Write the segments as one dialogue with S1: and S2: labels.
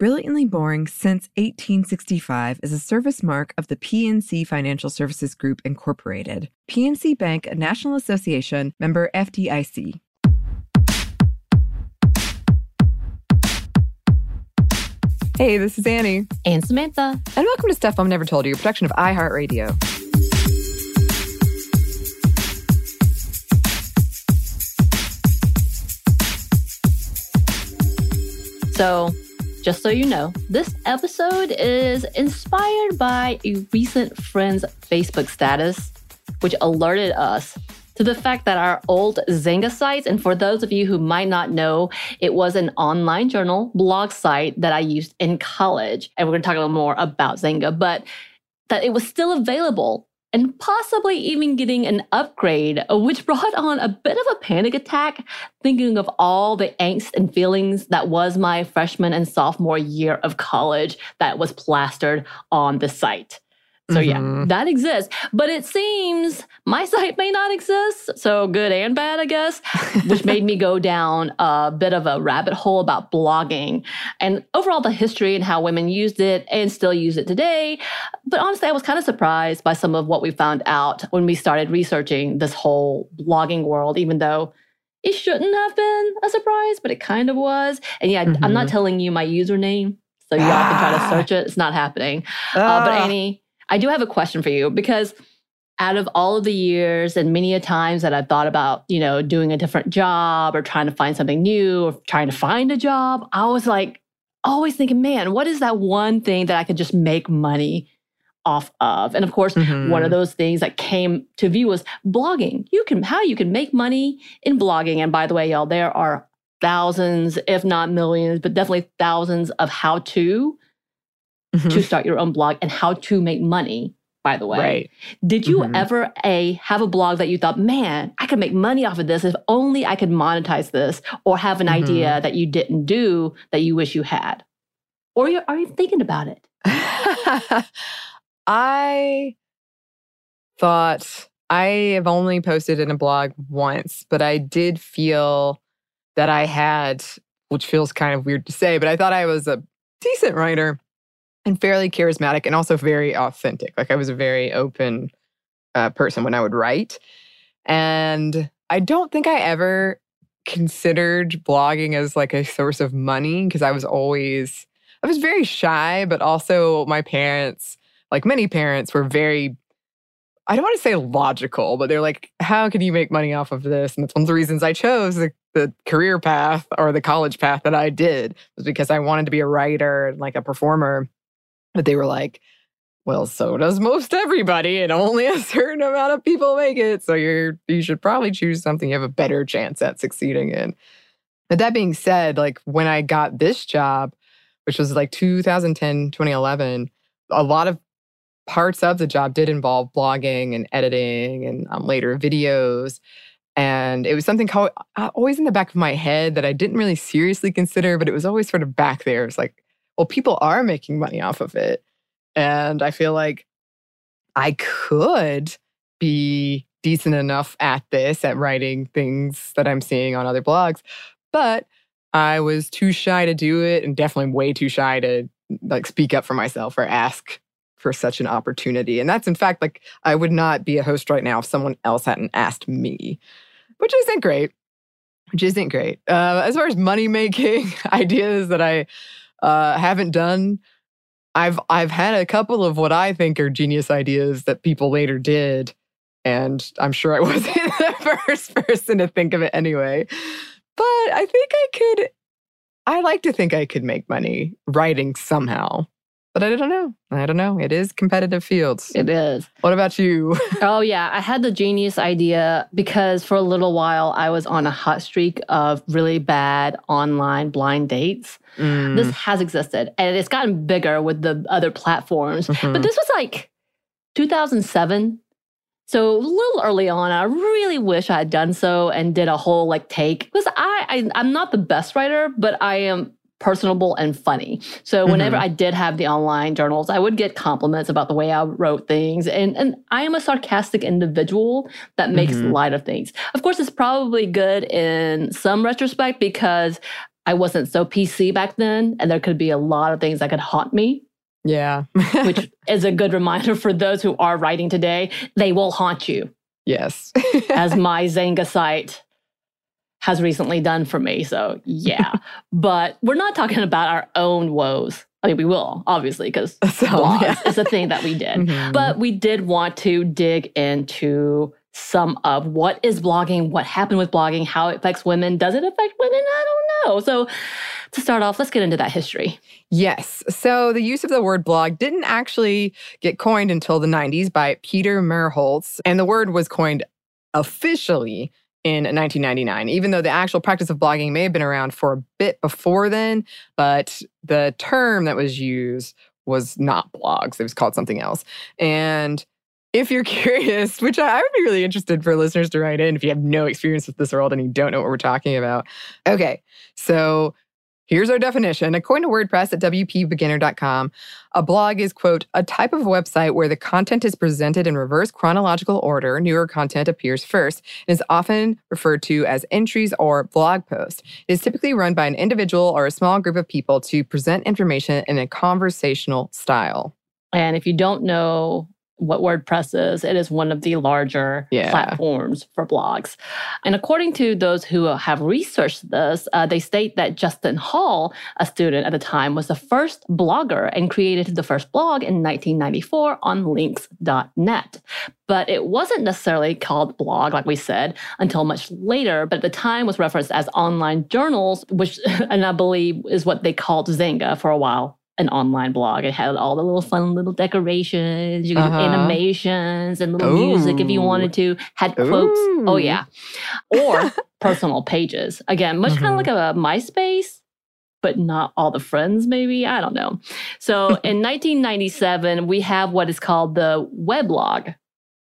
S1: Brilliantly Boring Since 1865 is a service mark of the PNC Financial Services Group, Incorporated. PNC Bank, a National Association, member FDIC. Hey, this is Annie,
S2: And Samantha.
S1: and welcome to Stuff Mom Never Told You, a production of iHeartRadio.
S2: So, just so you know, this episode is inspired by a recent friend's Facebook status, which alerted us to the fact that our old Xanga sites, and for those of you who might not know, it was an online journal blog site that I used in college. And we're going to talk a little more about Xanga, but that it was still available and possibly even getting an upgrade, which brought on a bit of a panic attack, thinking of all the angst and feelings that was my freshman and sophomore year of college that was plastered on the site. So, yeah,
S1: Mhm.
S2: that exists. But it seems my site may not exist. So, good and bad, I guess, which made me go down a bit of a rabbit hole about blogging and overall the history and how women used it and still use it today. But honestly, I was kind of surprised by some of what we found out when we started researching this whole blogging world, even though it shouldn't have been a surprise, but it kind of was. And yeah, I'm not telling you my username, so y'all can try to search it. It's not happening. Uh, but
S1: Ah.
S2: Annie, I do have a question for you because out of all of the years and many a times that I've thought about, you know, doing a different job or trying to find something new or trying to find a job, I was like always thinking, man, what is that one thing that I could just make money off of? And of course,
S1: Mhm.
S2: one of those things that came to view was blogging. You can how you can make money in blogging. And by the way, y'all, there are thousands, if not millions, but definitely thousands of how to
S1: Mhm.
S2: to start your own blog and how to make money by the way
S1: Right.
S2: did you
S1: Mhm.
S2: ever a have a blog that you thought man i could make money off of this if only i could monetize this or have an
S1: Mhm.
S2: idea that you didn't do that you wish you had or you are you thinking about it
S1: I thought I have only posted in a blog once, but I did feel that I had, which feels kind of weird to say, but I thought I was a decent writer and fairly charismatic and also very authentic. Like I was a very open uh, person when I would write. And I don't think I ever considered blogging as like a source of money because I was always, I was very shy, but also my parents, like many parents, were very, I don't want to say logical, but they're like, how can you make money off of this? And that's one of the reasons I chose the, the career path or the college path that I did was because I wanted to be a writer and like a performer. But they were like, well, so does most everybody, and only a certain amount of people make it. So you're you should probably choose something you have a better chance at succeeding in. But that being said, like when I got this job, which was like 2010, 2011, a lot of parts of the job did involve blogging and editing and um, later videos. And it was something co- uh, always in the back of my head that I didn't really seriously consider, but it was always sort of back there. It's like, well, people are making money off of it. And I feel like I could be decent enough at this, at writing things that I'm seeing on other blogs. But I was too shy to do it and definitely way too shy to like speak up for myself or ask for such an opportunity. And that's in fact like I would not be a host right now if someone else hadn't asked me, which isn't great. Which isn't great. Uh, as far as money making ideas that I uh, haven't done, I've I've had a couple of what I think are genius ideas that people later did, and I'm sure I wasn't the first person to think of it anyway. But I think I could. I like to think I could make money writing somehow. But I don't know. I don't know. It is competitive fields.
S2: It is.
S1: What about you?
S2: oh, yeah. I had the genius idea because for a little while I was on a hot streak of really bad online blind dates.
S1: Mm,
S2: This has existed and it's gotten bigger with the other platforms.
S1: mhm.
S2: But this was like 2007. So a little early on, I really wish I had done so and did a whole like take because I, I I'm not the best writer, but I am personable and funny. So whenever
S1: Mhm.
S2: I did have the online journals, I would get compliments about the way I wrote things. And and I am a sarcastic individual that makes
S1: Mhm.
S2: light of things. Of course, it's probably good in some retrospect because I wasn't so PC back then, and there could be a lot of things that could haunt me
S1: yeah.
S2: which is a good reminder for those who are writing today. They will haunt you,
S1: yes.
S2: as my Xanga site has recently done for me. So, yeah. but we're not talking about our own woes. I mean, we will, obviously, because
S1: So, yeah.
S2: is a thing that we did.
S1: Mhm.
S2: But we did want to dig into some of what is blogging, what happened with blogging, how it affects women. Does it affect women? I don't know. So, to start off, let's get into that history.
S1: Yes. So the use of the word blog didn't actually get coined until the 90s by Peter Merholz, and the word was coined officially in 1999, even though the actual practice of blogging may have been around for a bit before then, but the term that was used was not blogs. It was called something else. And if you're curious, which I I would be really interested for listeners to write in if you have no experience with this world and you don't know what we're talking about. Okay, so Here's our definition. According to WordPress at WPBeginner.com, a blog is, quote, a type of website where the content is presented in reverse chronological order. Newer content appears first and is often referred to as entries or blog posts. It is typically run by an individual or a small group of people to present information in a conversational style.
S2: And if you don't know what WordPress is, it is one of the larger
S1: Yeah.
S2: platforms for blogs. And according to those who have researched this, uh, they state that Justin Hall, a student at the time, was the first blogger and created the first blog in 1994 on links.net. But it wasn't necessarily called blog, like we said, until much later. But at the time was referenced as online journals, which, and I believe, is what they called Xanga for a while an online blog. It had all the little fun little decorations, you could do
S1: Uh-huh.
S2: animations and little music if you wanted to. Had quotes. Oh yeah. Or personal pages. Again, much kind
S1: Mhm.
S2: of like a MySpace, but not all the friends, maybe. I don't know. So in 1997, we have what is called the weblog,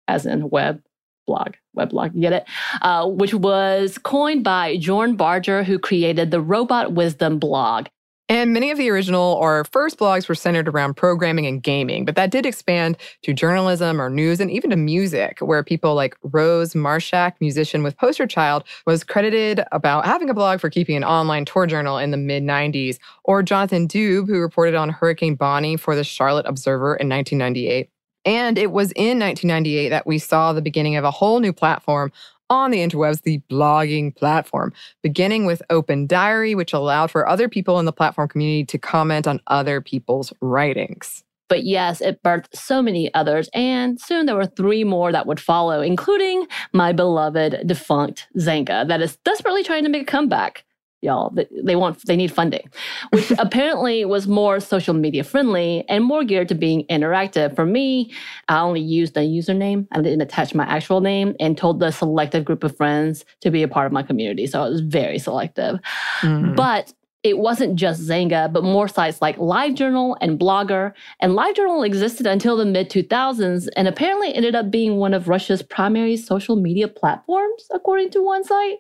S2: as in web blog, weblog, you get it? Uh, which was coined by Jorn Barger, who created the Robot Wisdom blog.
S1: And many of the original or first blogs were centered around programming and gaming, but that did expand to journalism or news and even to music, where people like Rose Marshack, musician with Poster Child, was credited about having a blog for keeping an online tour journal in the mid 90s, or Jonathan Dube, who reported on Hurricane Bonnie for the Charlotte Observer in 1998. And it was in 1998 that we saw the beginning of a whole new platform on the interwebs, the blogging platform, beginning with Open Diary, which allowed for other people in the platform community to comment on other people's writings.
S2: But yes, it birthed so many others, and soon there were three more that would follow, including my beloved defunct Xanga, that is desperately trying to make a comeback. Y'all, They- they want they need funding, which apparently was more social media friendly and more geared to being interactive. For me, I only used a username. I didn't attach my actual name and told the selective group of friends to be a part of my community. So it was very selective.
S1: Mm.
S2: But it wasn't just Xanga, but more sites like LiveJournal and Blogger. And LiveJournal existed until the mid 2000s and apparently ended up being one of Russia's primary social media platforms, according to one site.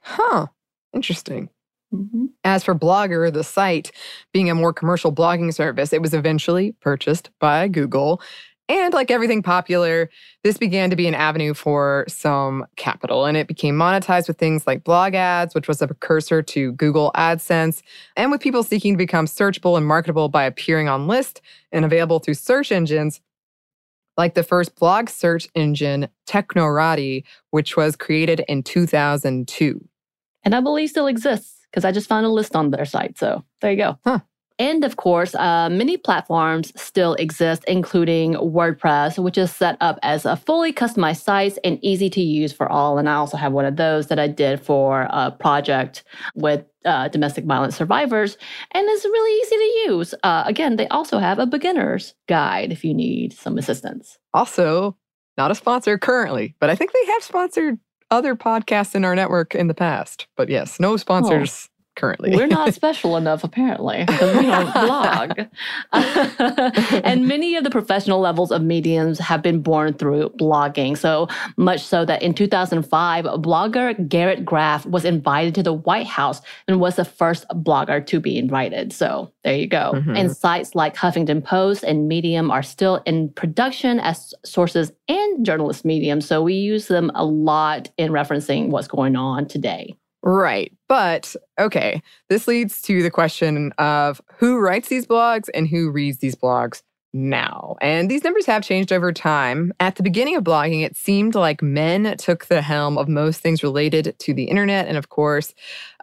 S1: Huh. Interesting. Mm-hmm. As for Blogger, the site being a more commercial blogging service, it was eventually purchased by Google and like everything popular, this began to be an avenue for some capital. And it became monetized with things like blog ads, which was a precursor to Google AdSense, and with people seeking to become searchable and marketable by appearing on lists and available through search engines like the first blog search engine, Technorati, which was created in 2002.
S2: And I believe still exists because I just found a list on their site. So there you go.
S1: Huh.
S2: And of course, uh, many platforms still exist, including WordPress, which is set up as a fully customized site and easy to use for all. And I also have one of those that I did for a project with uh, domestic violence survivors, and it's really easy to use. Uh, again, they also have a beginner's guide if you need some assistance.
S1: Also, not a sponsor currently, but I think they have sponsored other podcasts in our network in the past. But yes, no sponsors. Oh. Currently.
S2: We're not special enough, apparently, because we don't blog. and many of the professional levels of mediums have been born through blogging. So much so that in 2005, blogger Garrett Graff was invited to the White House and was the first blogger to be invited. So there you go. Mm-hmm. And sites like Huffington Post and Medium are still in production as sources and journalist mediums. So we use them a lot in referencing what's going on today.
S1: Right. But okay, this leads to the question of who writes these blogs and who reads these blogs now. And these numbers have changed over time. At the beginning of blogging, it seemed like men took the helm of most things related to the internet. And of course,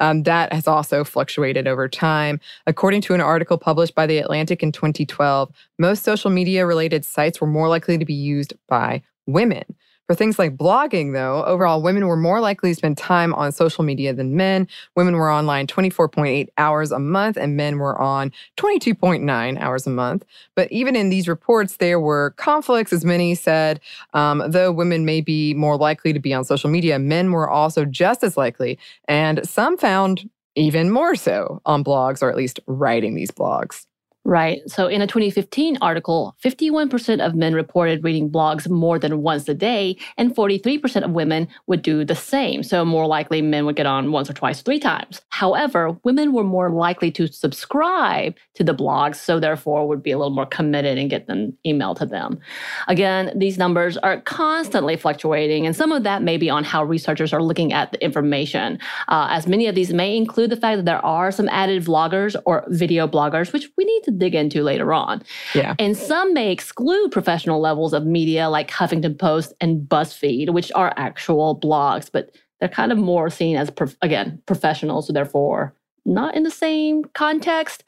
S1: um, that has also fluctuated over time. According to an article published by The Atlantic in 2012, most social media related sites were more likely to be used by women. For things like blogging, though, overall, women were more likely to spend time on social media than men. Women were online 24.8 hours a month, and men were on 22.9 hours a month. But even in these reports, there were conflicts, as many said. Um, though women may be more likely to be on social media, men were also just as likely. And some found even more so on blogs, or at least writing these blogs.
S2: Right. So, in a 2015 article, 51% of men reported reading blogs more than once a day, and 43% of women would do the same. So, more likely men would get on once or twice, three times. However, women were more likely to subscribe to the blogs, so therefore would be a little more committed and get them emailed to them. Again, these numbers are constantly fluctuating, and some of that may be on how researchers are looking at the information, uh, as many of these may include the fact that there are some added vloggers or video bloggers, which we need to dig into later on.
S1: Yeah.
S2: And some may exclude professional levels of media like Huffington Post and BuzzFeed, which are actual blogs, but they're kind of more seen as, prof- again, professionals, so therefore not in the same context,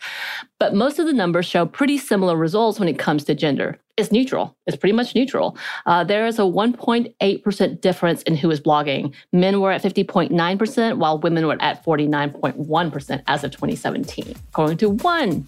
S2: but most of the numbers show pretty similar results when it comes to gender. It's neutral. It's pretty much neutral. Uh, there is a 1.8% difference in who is blogging. Men were at 50.9%, while women were at 49.1% as of 2017, according to one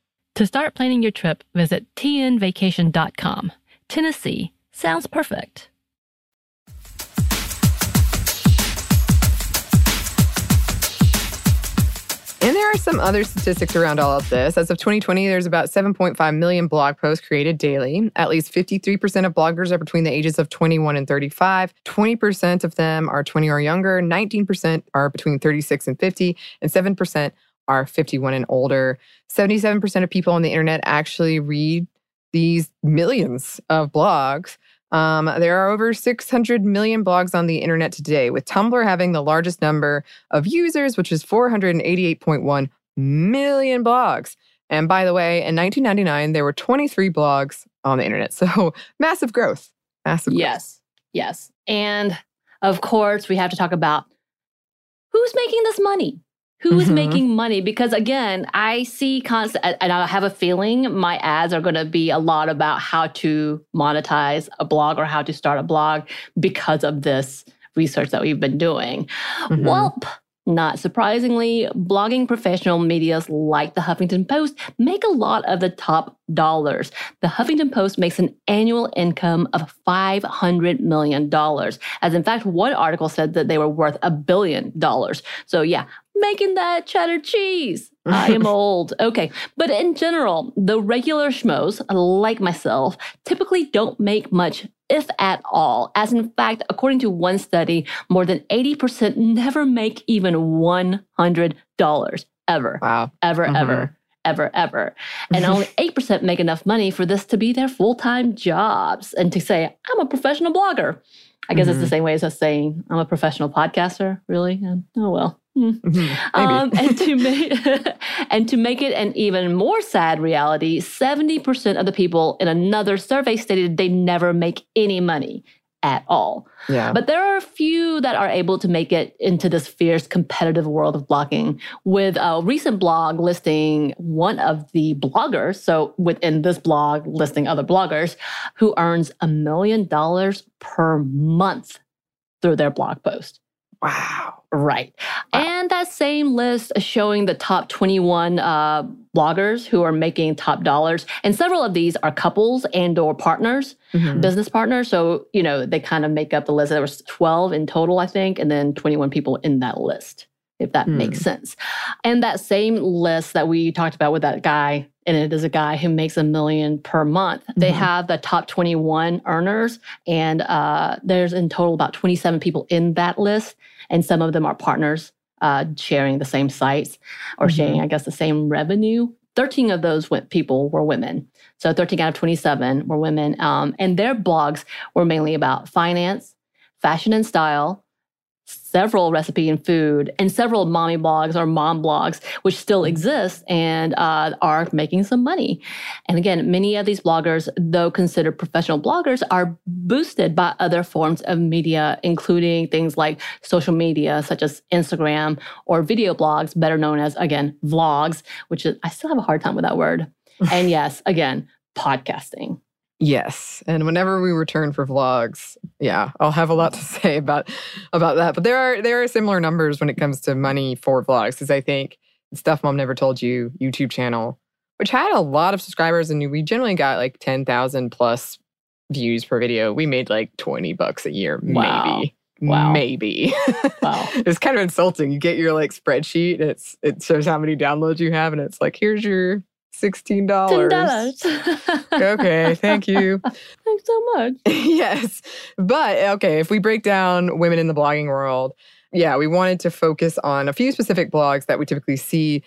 S2: To start planning your trip, visit tnvacation.com. Tennessee sounds perfect.
S1: And there are some other statistics around all of this. As of 2020, there's about 7.5 million blog posts created daily. At least 53% of bloggers are between the ages of 21 and 35. 20% of them are 20 or younger. 19% are between 36 and 50. And 7% are 51 and older. 77% of people on the internet actually read these millions of blogs. Um, there are over 600 million blogs on the internet today, with Tumblr having the largest number of users, which is 488.1 million blogs. And by the way, in 1999, there were 23 blogs on the internet. So massive growth. Massive growth.
S2: Yes, yes. And of course, we have to talk about who's making this money? Who's
S1: Mhm.
S2: making money? Because again, I see constant, and I have a feeling my ads are going to be a lot about how to monetize a blog or how to start a blog because of this research that we've been doing.
S1: Mhm.
S2: Well, not surprisingly, blogging professional medias like the Huffington Post make a lot of the top dollars. The Huffington Post makes an annual income of $500 million. As in fact, one article said that they were worth a billion dollars. So, yeah, making that cheddar cheese. I am old. Okay. But in general, the regular schmoes, like myself, typically don't make much, if at all. As in fact, according to one study, more than 80% never make even $100 ever,
S1: Wow.
S2: ever,
S1: Mhm.
S2: ever. Ever, ever. And only 8% make enough money for this to be their full time jobs and to say, I'm a professional blogger. I guess it's the
S1: Mhm.
S2: same way as us saying, I'm a professional podcaster, really? Um, oh, well. Hmm.
S1: Mhm.
S2: Um, and to make and to make it an even more sad reality, 70% of the people in another survey stated they never make any money at all.
S1: yeah.
S2: But there are a few that are able to make it into this fierce competitive world of blogging. With a recent blog listing one of the bloggers, so within this blog listing other bloggers, who earns a million dollars per month through their blog post.
S1: Wow.
S2: Right. And that same list showing the top 21 uh, bloggers who are making top dollars. And several of these are couples and or partners,
S1: Mhm.
S2: business partners. So, you know, they kind of make up the list. There was 12 in total, I think, and then 21 people in that list, if that
S1: Hmm.
S2: makes sense. And that same list that we talked about with that guy, and it is a guy who makes a million per month. They
S1: Mhm.
S2: have the top 21 earners, and uh, there's in total about 27 people in that list, and some of them are partners uh, sharing the same sites or
S1: Mhm.
S2: sharing, I guess, the same revenue. 13 of those people were women. So 13 out of 27 were women. Um, and their blogs were mainly about finance, fashion and style, several recipe and food, and several mommy blogs or mom blogs, which still exist and uh, are making some money. And again, many of these bloggers, though considered professional bloggers, are boosted by other forms of media, including things like social media, such as Instagram or video blogs, better known as, again, vlogs, which is, I still have a hard time with that word. And yes, again, podcasting.
S1: Yes, and whenever we return for vlogs, yeah, I'll have a lot to say about about that. But there are there are similar numbers when it comes to money for vlogs, because I think stuff mom never told you YouTube channel, which had a lot of subscribers, and we generally got like ten thousand plus views per video. We made like twenty bucks a year,
S2: Wow.
S1: maybe,
S2: Wow.
S1: maybe.
S2: Wow.
S1: it's kind of insulting. You get your like spreadsheet, and it's it shows how many downloads you have, and it's like here's your $16.
S2: $10.
S1: okay, thank you.
S2: Thanks so much.
S1: yes. But okay, if we break down women in the blogging world, yeah, we wanted to focus on a few specific blogs that we typically see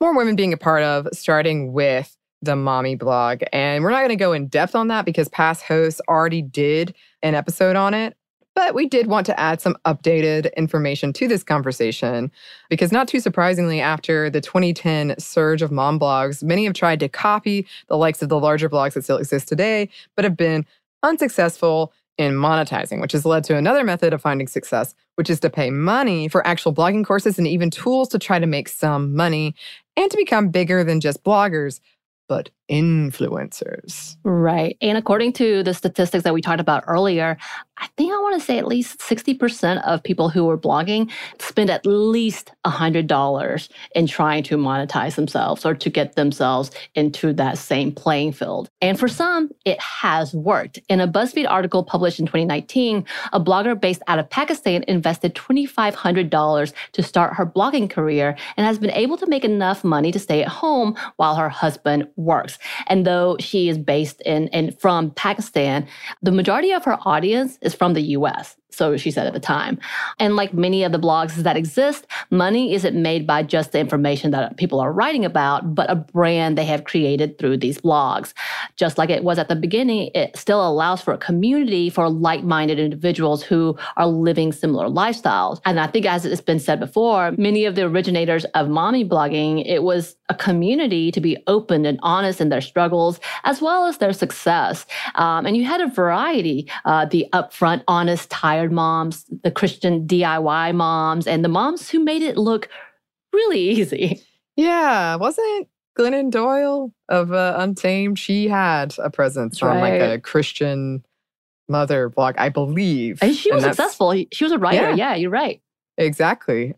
S1: more women being a part of, starting with the mommy blog. And we're not going to go in depth on that because past hosts already did an episode on it. But we did want to add some updated information to this conversation because, not too surprisingly, after the 2010 surge of mom blogs, many have tried to copy the likes of the larger blogs that still exist today, but have been unsuccessful in monetizing, which has led to another method of finding success, which is to pay money for actual blogging courses and even tools to try to make some money and to become bigger than just bloggers. But influencers.
S2: Right. And according to the statistics that we talked about earlier, I think I want to say at least 60% of people who are blogging spend at least $100 in trying to monetize themselves or to get themselves into that same playing field. And for some, it has worked. In a BuzzFeed article published in 2019, a blogger based out of Pakistan invested $2,500 to start her blogging career and has been able to make enough money to stay at home while her husband works. And though she is based in and from Pakistan, the majority of her audience is from the US. So she said at the time. And like many of the blogs that exist, money isn't made by just the information that people are writing about, but a brand they have created through these blogs. Just like it was at the beginning, it still allows for a community for like minded individuals who are living similar lifestyles. And I think, as it's been said before, many of the originators of mommy blogging, it was a community to be open and honest in their struggles as well as their success. Um, and you had a variety uh, the upfront, honest, tired moms, the Christian DIY moms, and the moms who made it look really easy.
S1: Yeah, wasn't Glennon Doyle of uh, Untamed? She had a presence
S2: That's
S1: on like a Christian mother blog, I believe.
S2: And she was
S1: that's-
S2: successful. She was a writer.
S1: Yeah.
S2: Yeah, you're right.
S1: Exactly.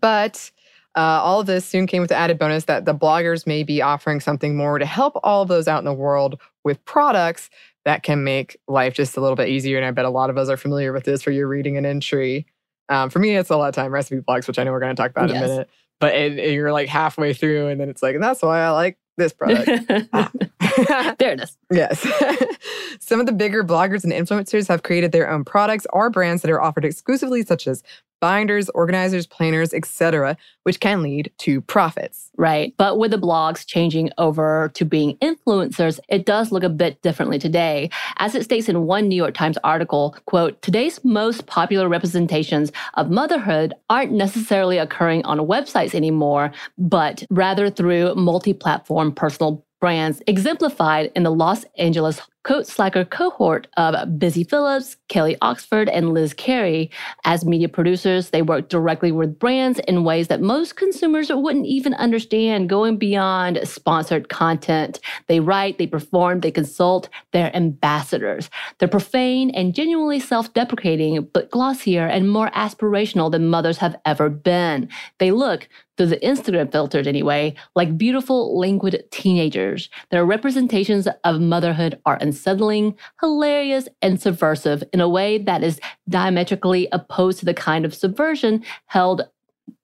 S1: But uh, all of this soon came with the added bonus that the bloggers may be offering something more to help all of those out in the world with products that can make life just a little bit easier. And I bet a lot of us are familiar with this for your reading an entry. Um, for me, it's a lot of time recipe blogs, which I know we're going to talk about in a minute. But it, it- you're like halfway through, and then it's like, and that's why I like this product.
S2: there it is.
S1: Yes. Some of the bigger bloggers and influencers have created their own products or brands that are offered exclusively, such as binders, organizers, planners, etc., which can lead to profits.
S2: Right. But with the blogs changing over to being influencers, it does look a bit differently today. As it states in one New York Times article, quote, today's most popular representations of motherhood aren't necessarily occurring on websites anymore, but rather through multi-platform personal brands exemplified in the Los Angeles Coat Slacker cohort of Busy Philipps, Kelly Oxford, and Liz Carey. As media producers, they work directly with brands in ways that most consumers wouldn't even understand, going beyond sponsored content. They write, they perform, they consult, they're ambassadors. They're profane and genuinely self deprecating, but glossier and more aspirational than mothers have ever been. They look, through the Instagram filters anyway, like beautiful, languid teenagers. Their representations of motherhood are unsettling, hilarious, and subversive in a way that is diametrically opposed to the kind of subversion held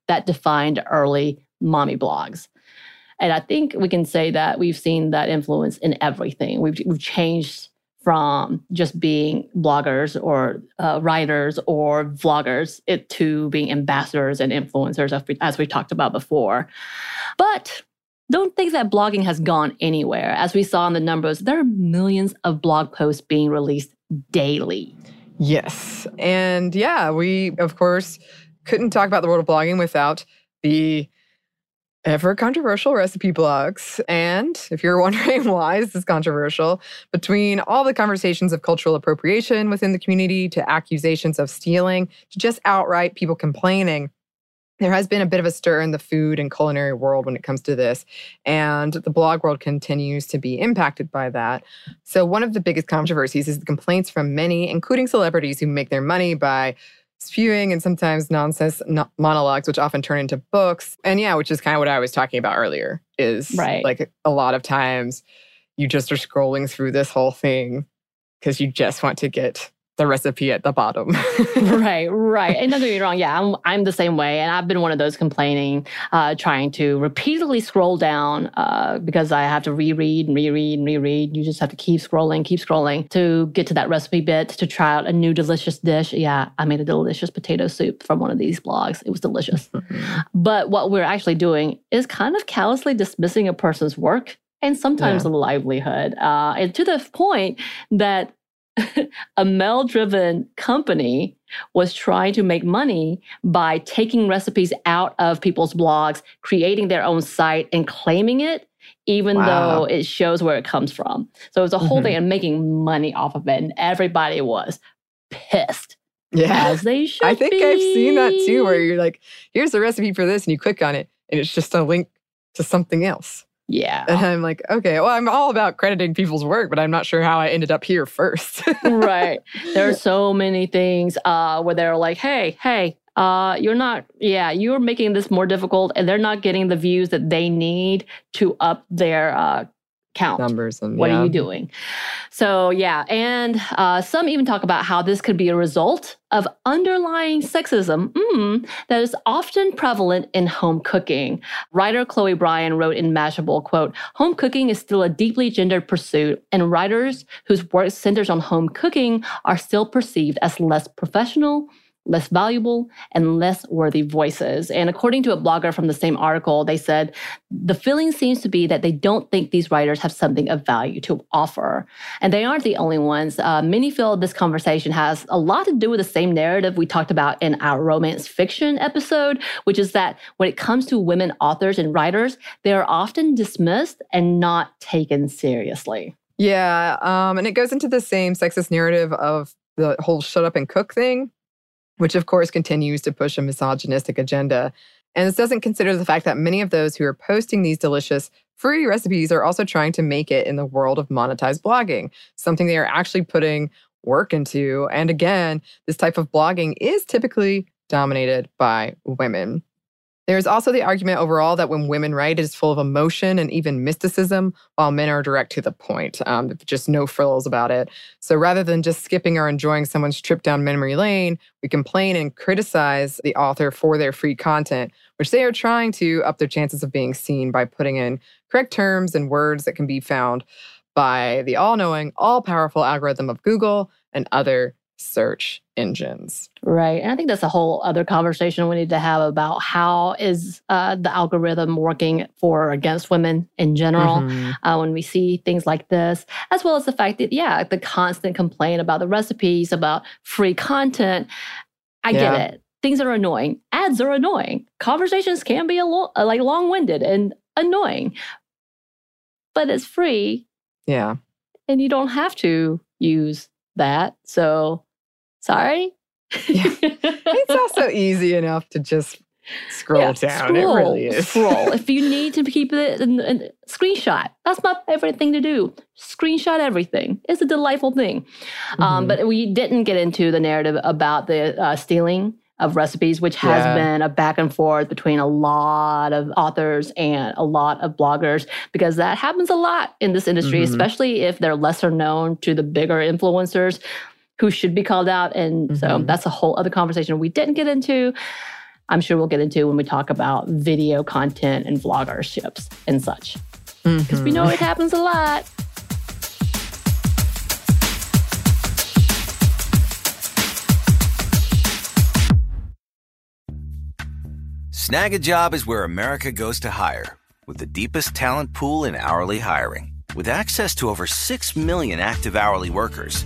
S2: that defined early mommy blogs. And I think we can say that we've seen that influence in everything. We've, we've changed from just being bloggers or uh, writers or vloggers it, to being ambassadors and influencers, as we, as we talked about before. But don't think that blogging has gone anywhere. As we saw in the numbers, there are millions of blog posts being released daily.
S1: Yes. And yeah, we, of course, couldn't talk about the world of blogging without the ever controversial recipe blogs. And if you're wondering why is this controversial, between all the conversations of cultural appropriation within the community to accusations of stealing to just outright people complaining, there has been a bit of a stir in the food and culinary world when it comes to this. And the blog world continues to be impacted by that. So, one of the biggest controversies is the complaints from many, including celebrities who make their money by spewing and sometimes nonsense no- monologues, which often turn into books. And yeah, which is kind of what I was talking about earlier, is
S2: Right.
S1: like a lot of times you just are scrolling through this whole thing because you just want to get the recipe at the bottom.
S2: right, right. And don't get me wrong. Yeah, I'm, I'm the same way. And I've been one of those complaining, uh, trying to repeatedly scroll down uh, because I have to reread and reread and reread. You just have to keep scrolling, keep scrolling to get to that recipe bit to try out a new delicious dish. Yeah, I made a delicious potato soup from one of these blogs. It was delicious. but what we're actually doing is kind of callously dismissing a person's work and sometimes yeah. a livelihood. Uh, and to the point that a male driven company was trying to make money by taking recipes out of people's blogs, creating their own site, and claiming it, even wow. though it shows where it comes from. So it was a whole mm-hmm. thing and making money off of it. And everybody was pissed.
S1: Yeah.
S2: As they should.
S1: I think
S2: be.
S1: I've seen that too, where you're like, here's the recipe for this, and you click on it, and it's just a link to something else.
S2: Yeah.
S1: And I'm like, okay, well, I'm all about crediting people's work, but I'm not sure how I ended up here first.
S2: right. There are so many things uh, where they're like, hey, hey, uh, you're not, yeah, you're making this more difficult and they're not getting the views that they need to up their uh, count.
S1: Numbers. And,
S2: what
S1: yeah.
S2: are you doing? So, yeah. And uh, some even talk about how this could be a result of underlying sexism mm, that is often prevalent in home cooking. Writer Chloe Bryan wrote in Mashable, quote, home cooking is still a deeply gendered pursuit, and writers whose work centers on home cooking are still perceived as less professional less valuable, and less worthy voices. And according to a blogger from the same article, they said the feeling seems to be that they don't think these writers have something of value to offer. And they aren't the only ones. Uh, many feel this conversation has a lot to do with the same narrative we talked about in our romance fiction episode, which is that when it comes to women authors and writers, they are often dismissed and not taken seriously.
S1: Yeah. Um, and it goes into the same sexist narrative of the whole shut up and cook thing which of course continues to push a misogynistic agenda. And this doesn't consider the fact that many of those who are posting these delicious free recipes are also trying to make it in the world of monetized blogging, something they are actually putting work into. And again, this type of blogging is typically dominated by women. There's also the argument overall that when women write, it is full of emotion and even mysticism, while men are direct to the point, um, just no frills about it. So rather than just skipping or enjoying someone's trip down memory lane, we complain and criticize the author for their free content, which they are trying to up their chances of being seen by putting in correct terms and words that can be found by the all knowing, all powerful algorithm of Google and other search engines.
S2: Right. And I think that's a whole other conversation we need to have about how is uh, the algorithm working for or against women in general mm-hmm. uh, when we see things like this, as well as the fact that, yeah, the constant complaint about the recipes, about free content. I yeah. get it. Things are annoying. Ads are annoying. Conversations can be a lo- uh, like long-winded and annoying. But it's free.
S1: Yeah.
S2: And you don't have to use that. So Sorry?
S1: yeah. It's also easy enough to just scroll yeah, down. Scroll, it really is.
S2: scroll. If you need to keep it in, in, screenshot. That's my favorite thing to do. Screenshot everything. It's a delightful thing. Um, mm-hmm. Um, but we didn't get into the narrative about the uh, stealing of recipes, which has yeah. been a back and forth between a lot of authors and a lot of bloggers, because that happens a lot in this industry, mm-hmm. especially if they're lesser known to the bigger influencers who should be called out. And mm-hmm. so that's a whole other conversation we didn't get into. I'm sure we'll get into when we talk about video content and vloggerships and such. Because mm-hmm. we know it happens a lot.
S3: Snag a job is where America goes to hire, with the deepest talent pool in hourly hiring. With access to over 6 million active hourly workers,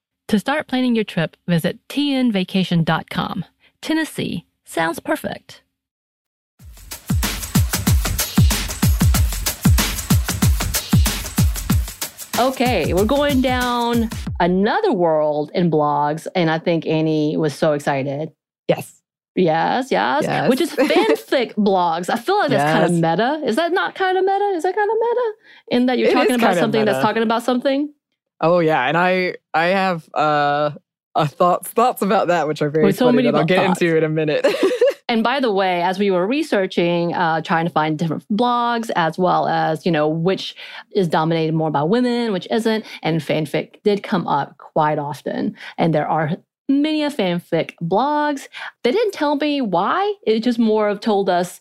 S2: To start planning your trip, visit tnvacation.com. Tennessee sounds perfect. Okay, we're going down another world in blogs, and I think Anney was so excited.
S1: Yes.
S2: Yes, yes,
S1: Yes.
S2: which is fanfic blogs. I feel like that's kind of meta. Is that not kind of meta? Is that kind of meta? In that you're
S1: It
S2: talking about
S1: kind of
S2: something that's talking about something?
S1: Oh yeah, and I I have uh, uh thoughts thoughts about that which are very
S2: With so
S1: funny
S2: many
S1: that I'll get
S2: thoughts.
S1: into in a minute.
S2: And by the way, as we were researching, uh, trying to find different blogs, as well as you know which is dominated more by women, which isn't, and fanfic did come up quite often. And there are many a fanfic blogs. They didn't tell me why. It just more of told us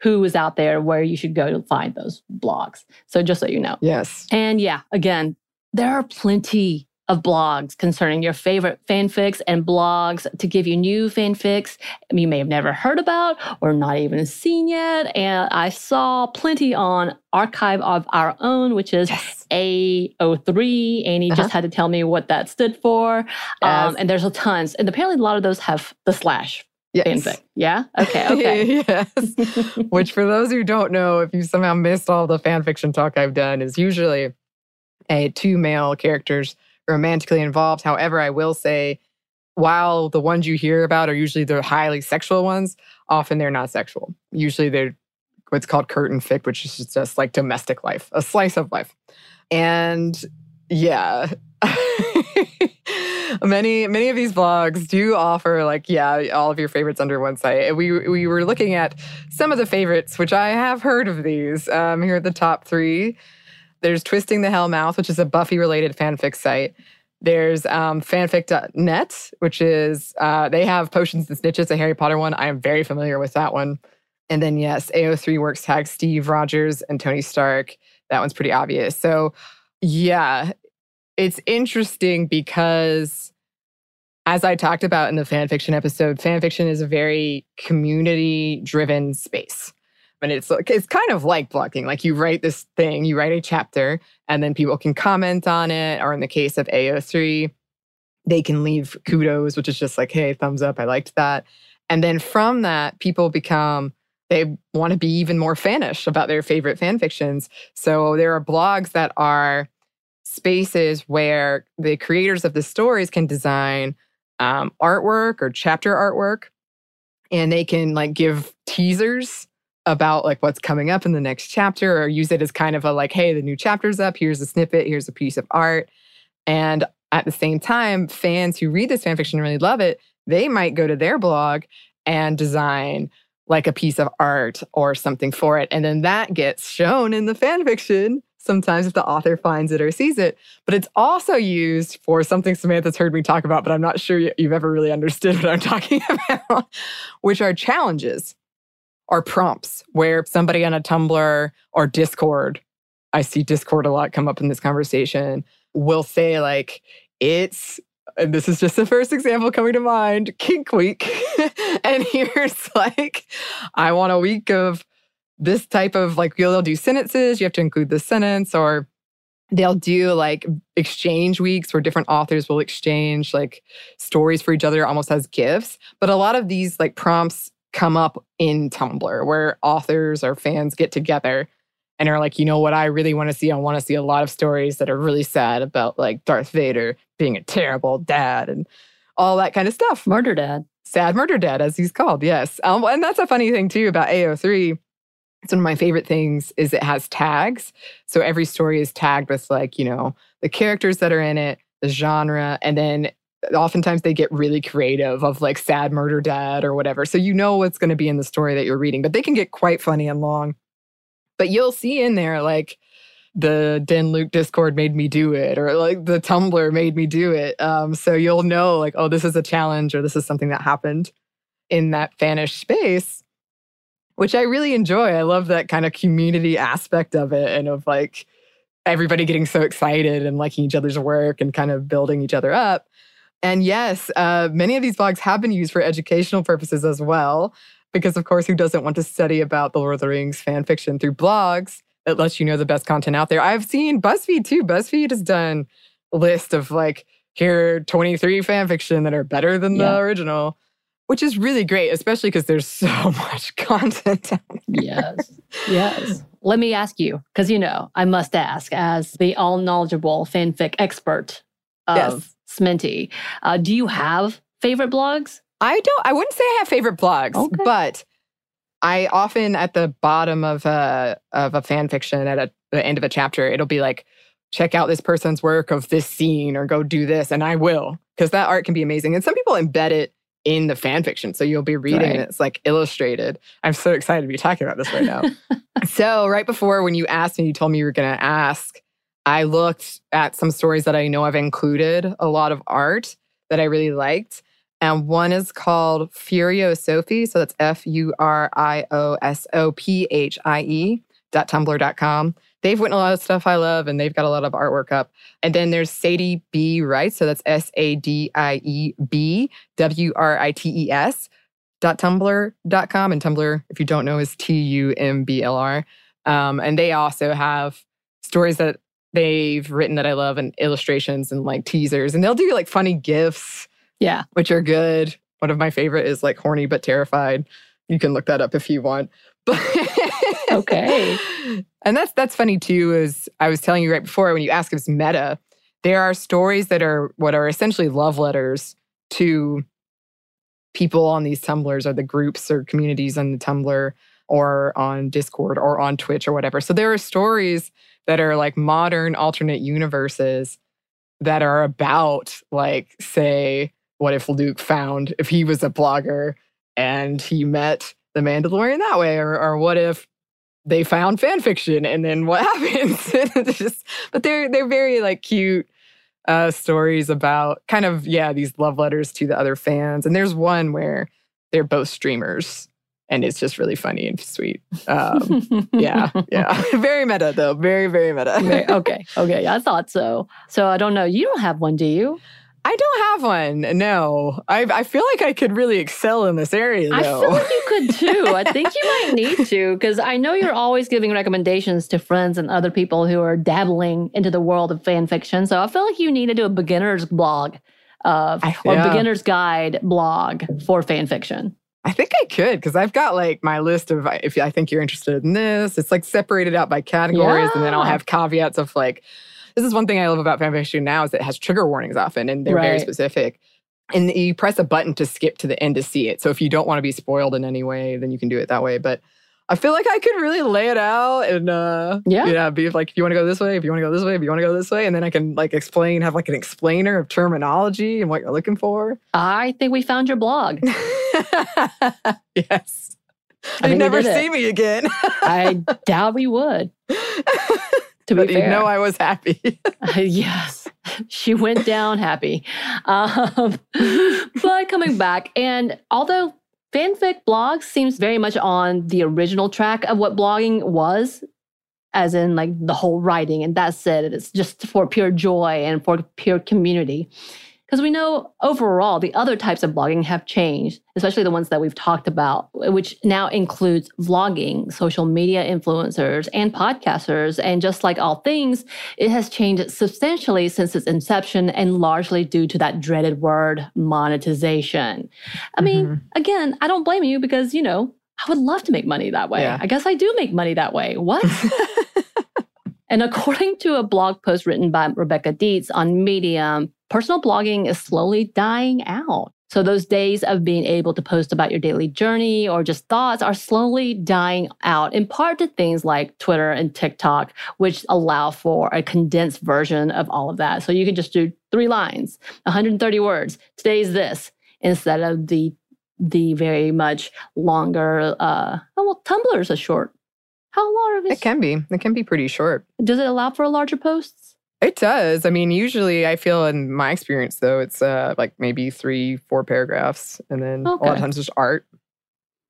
S2: who is out there, where you should go to find those blogs. So just so you know.
S1: yes.
S2: And yeah, again, there are plenty of blogs concerning your favorite fanfics and blogs to give you new fanfics you may have never heard about or not even seen yet. And I saw plenty on Archive of Our Own, which is
S1: Yes.
S2: AO3. Anney
S1: Uh-huh.
S2: just had to tell me what that stood for.
S1: Yes.
S2: Um, and there's a tons. And apparently a lot of those have the slash
S1: Yes.
S2: fanfic. Yeah? Okay, okay.
S1: yes. Which, for those who don't know, if you somehow missed all the fan fiction talk I've done, is usually a two male characters romantically involved. However, I will say, while the ones you hear about are usually the highly sexual ones, often they're not sexual. Usually they're what's called curtain fic, which is just like domestic life, a slice of life. And yeah. many many of these blogs do offer like yeah all of your favorites under one site we we were looking at some of the favorites which i have heard of these um, here are the top three there's twisting the hell mouth which is a buffy related fanfic site. There's um, fanfic.net which is uh, they have potions and snitches a harry potter one. I am very familiar with that one. And then yes ao3 works tag steve rogers and tony stark. That one's pretty obvious. So yeah it's interesting because as I talked about in the fanfiction episode, fanfiction is a very community driven space. And it's like it's kind of like blogging. Like you write this thing, you write a chapter, and then people can comment on it. Or in the case of AO3, they can leave kudos, which is just like, hey, thumbs up, I liked that. And then from that, people become they want to be even more fanish about their favorite fan fictions. So there are blogs that are spaces where the creators of the stories can design um, artwork or chapter artwork and they can like give teasers about like what's coming up in the next chapter or use it as kind of a like hey the new chapter's up here's a snippet here's a piece of art. And at the same time fans who read this fanfiction and really love it they might go to their blog and design like a piece of art or something for it. And then that gets shown in the fanfiction sometimes if the author finds it or sees it. But it's also used for something Samantha's heard me talk about, but I'm not sure you- you've ever really understood what I'm talking about, which are challenges or prompts where somebody on a Tumblr or Discord, I see Discord a lot come up in this conversation, will say, like, it's and this is just the first example coming to mind kink week and here's like i want a week of this type of like you'll do sentences you have to include the sentence or they'll do like exchange weeks where different authors will exchange like stories for each other almost as gifts. But a lot of these like prompts come up in Tumblr where authors or fans get together and are like, you know what I really want to see? I want to see a lot of stories that are really sad about like Darth Vader being a terrible dad and all that kind of stuff.
S2: Murder dad.
S1: Sad murder dad, as he's called, yes. Um, and that's a funny thing too about AO3 it's one of my favorite things is it has tags. So every story is tagged with like, you know, the characters that are in it, the genre, and then oftentimes they get really creative of like sad murder dad or whatever. So you know what's going to be in the story that you're reading, but they can get quite funny and long. But you'll see in there like the Din Luke Discord made me do it, or like the Tumblr made me do it. Um, so you'll know like, oh, this is a challenge or this is something that happened in that fanish space which I really enjoy. I love that kind of community aspect of it and of like everybody getting so excited and liking each other's work and kind of building each other up. And yes, uh, many of these blogs have been used for educational purposes as well, because of course, who doesn't want to study about the Lord of the Rings fan fiction through blogs It lets you know the best content out there? I've seen BuzzFeed too. BuzzFeed has done a list of like, here are 23 fan fiction that are better than yeah. the original which is really great, especially because there's so much content
S2: Yes. Yes. Let me ask you, because you know, I must ask, as the all knowledgeable fanfic expert of yes. Sminty, uh, do you have favorite blogs?
S1: I don't, I wouldn't say I have favorite blogs, okay. but I often at the bottom of a of a fan fiction at a, the end of a chapter, it'll be like, check out this person's work of this scene or go do this, and I will because that art can be amazing. And some people embed it in the fan fiction. So you'll be reading right. it's like illustrated. I'm so excited to be talking about this right now. so, right before when you asked me, you told me you were going to ask, I looked at some stories that I know I've included a lot of art that I really liked. And one is called Furio Sophie. So that's F U R I O S O P H I E dot tumblr.com they've written a lot of stuff I love and they've got a lot of artwork up. And then there's Sadie B. Writes. So that's S A D I E B W R I T E S dot tumblr.com. And Tumblr, if you don't know, is T U M B L R. Um, and they also have stories that they've written that I love and illustrations and like teasers. And they'll do like funny gifs.
S2: Yeah.
S1: Which are good. One of my favorite is like horny but terrified. You can look that up if you want. But
S2: okay.
S1: And that's that's funny too, is I was telling you right before when you ask if it's meta, there are stories that are what are essentially love letters to people on these Tumblrs or the groups or communities on the Tumblr or on Discord or on Twitch or whatever. So there are stories that are like modern alternate universes that are about like say what if Luke found if he was a blogger and he met the Mandalorian that way or or what if they found fan fiction and then what happens? Just but they're they're very like cute uh stories about kind of yeah these love letters to the other fans. And there's one where they're both streamers and it's just really funny and sweet um yeah yeah very meta though very very meta
S2: okay okay i thought so so i don't know you don't have one do you
S1: I don't have one. No, I, I feel like I could really excel in this area. Though. I
S2: feel like you could too. I think you might need to because I know you're always giving recommendations to friends and other people who are dabbling into the world of fan fiction. So I feel like you need to do a beginner's blog of or yeah. beginner's guide blog for fan fiction.
S1: I think I could because I've got like my list of if I think you're interested in this. It's like separated out by categories, yeah. and then I'll have caveats of like this is one thing I love about fanfiction now is it has trigger warnings often and they're right. very specific. And you press a button to skip to the end to see it. So if you don't want to be spoiled in any way, then you can do it that way. But I feel like I could really lay it out and uh yeah, yeah be like if you want to go this way, if you want to go this way, if you want to go this way, and then I can like explain, have like an explainer of terminology and what you're looking for.
S2: I think we found your blog.
S1: yes. I you never see me again.
S2: I doubt we would. To be
S1: but fair, you know I was happy.
S2: uh, yes, she went down happy. Um, but coming back, and although fanfic blogs seems very much on the original track of what blogging was, as in like the whole writing, and that's it. It's just for pure joy and for pure community. Because we know overall the other types of blogging have changed, especially the ones that we've talked about, which now includes vlogging, social media influencers, and podcasters. And just like all things, it has changed substantially since its inception and largely due to that dreaded word monetization. I mean,
S1: Mhm.
S2: again, I don't blame you because, you know, I would love to make money that way.
S1: Yeah.
S2: I guess I do make money that way. What? And according to a blog post written by Rebecca Dietz on Medium, personal blogging is slowly dying out. So those days of being able to post about your daily journey or just thoughts are slowly dying out, in part to things like Twitter and TikTok, which allow for a condensed version of all of that. So you can just do three lines, 130 words. Today's this instead of the the very much longer. Uh, oh well, Tumblr's a short. How long is
S1: It can be. It can be pretty short.
S2: does it allow for a larger posts?
S1: It does. I mean, usually I feel in my experience though, it's uh like maybe three, four paragraphs, and then a lot of times just art.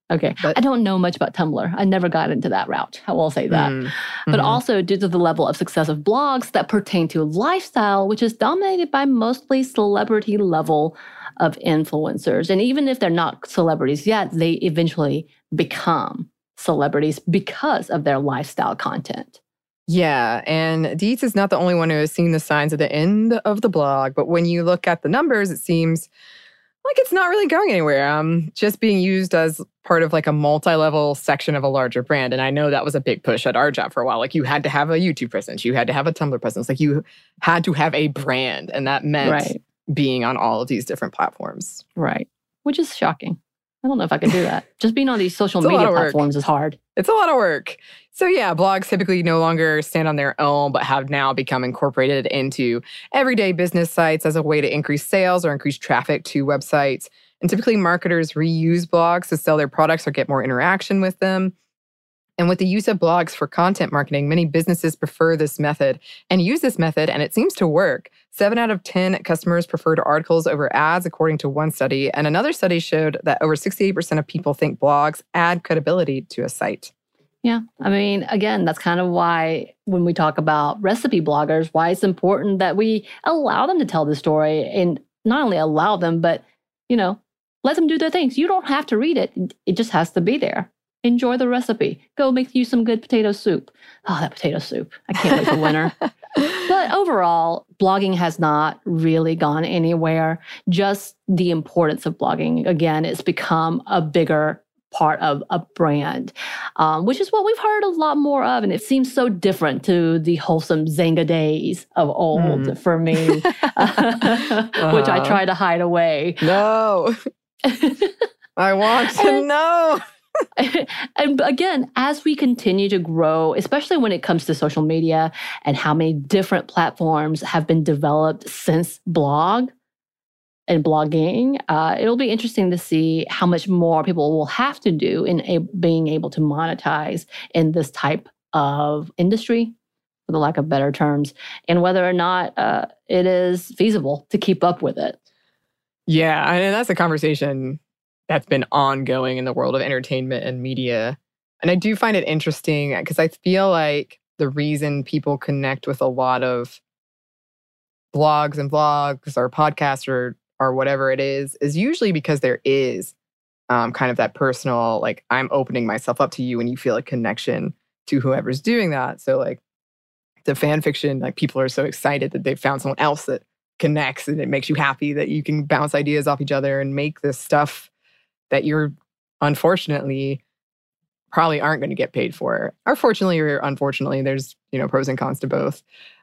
S2: Okay.
S1: But-
S2: I don't know much about Tumblr. I never got into that route. I will say that.
S1: Mm.
S2: But
S1: Mhm.
S2: also due to the level of success of blogs that pertain to lifestyle, which is dominated by mostly celebrity level of influencers. And even if they're not celebrities yet, they eventually become celebrities because of their lifestyle content.
S1: Yeah, and Dietz is not the only one who has seen the signs at the end of the blog. But when you look at the numbers, it seems like it's not really going anywhere. Um, just being used as part of like a multi-level section of a larger brand. And I know that was a big push at our job for a while. Like you had to have a YouTube presence, you had to have a Tumblr presence, like you had to have a brand, and that meant
S2: Right.
S1: being on all of these different platforms.
S2: Right. Which is shocking. I don't know if I can do that. Just being on these social
S1: It's a lot
S2: media
S1: work.
S2: platforms is hard.
S1: It's a lot of work. So, yeah, blogs typically no longer stand on their own, but have now become incorporated into everyday business sites as a way to increase sales or increase traffic to websites. And typically, marketers reuse blogs to sell their products or get more interaction with them. And with the use of blogs for content marketing, many businesses prefer this method and use this method, and it seems to work. Seven out of 10 customers preferred articles over ads, according to one study. And another study showed that over 68% of people think blogs add credibility to a site.
S2: Yeah. I mean, again, that's kind of why when we talk about recipe bloggers, why it's important that we allow them to tell the story and not only allow them, but, you know, let them do their things. You don't have to read it, it just has to be there. Enjoy the recipe. Go make you some good potato soup. Oh, that potato soup. I can't wait for winter. But overall, blogging has not really gone anywhere. Just the importance of blogging, again, it's become a bigger part of a brand, um, which is what we've heard a lot more of. And it seems so different to the wholesome Xanga days of old
S1: Mm.
S2: for me, which I
S1: Uh-huh.
S2: try to hide away.
S1: No, I want to know.
S2: and again, as we continue to grow, especially when it comes to social media and how many different platforms have been developed since blog and blogging, uh, it'll be interesting to see how much more people will have to do in a- being able to monetize in this type of industry, for the lack of better terms, and whether or not uh, it is feasible to keep up with it.
S1: Yeah, and that's a conversation that's been ongoing in the world of entertainment and media. And I do find it interesting because I feel like the reason people connect with a lot of blogs and vlogs or podcasts or or whatever it is is usually because there is um, kind of that personal like I'm opening myself up to you and you feel a connection to whoever's doing that. So like the fan fiction, like people are so excited that they've found someone else that connects and it makes you happy that you can bounce ideas off each other and make this stuff that you're unfortunately probably aren't going to get paid for or fortunately or unfortunately there's you know pros and cons to both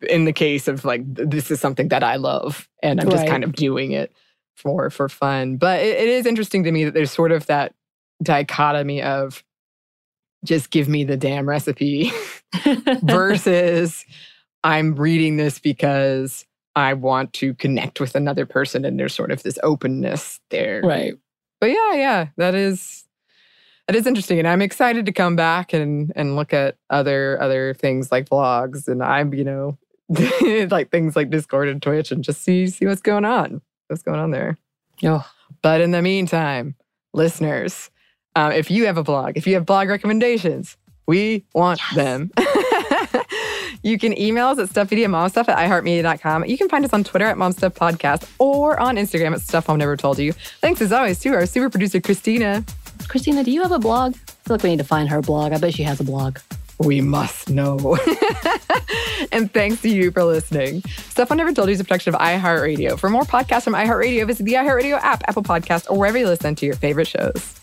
S1: in the case of like this is something that i love and i'm just kind of doing it for for fun but it, it is interesting to me that there's sort of that dichotomy of just give me the damn recipe versus I'm reading this because I want to connect with another person and there's sort of this openness there.
S2: right.
S1: But yeah, yeah, that is that is interesting. And I'm excited to come back and and look at other other things like vlogs and I'm, you know, like things like Discord and Twitch and just see see what's going on. What's going on there.
S2: Oh,
S1: But in the meantime, listeners, um, if you have a blog, if you have blog recommendations, we want
S2: Yes.
S1: them.
S4: You can email us at stuffmedia momstuff at iheartmedia.com. You can find us on Twitter at momstuffpodcast or on Instagram at Stuff Mom Never Told You. Thanks as always to our super producer, Christina.
S5: Christina, do you have a blog? I feel like we need to find her blog. I bet she has a blog.
S4: We must know. and thanks to you for listening. Stuff I Never Told You is a production of iHeartRadio. For more podcasts from iHeartRadio, visit the iHeartRadio app, Apple Podcast, or wherever you listen to your favorite shows.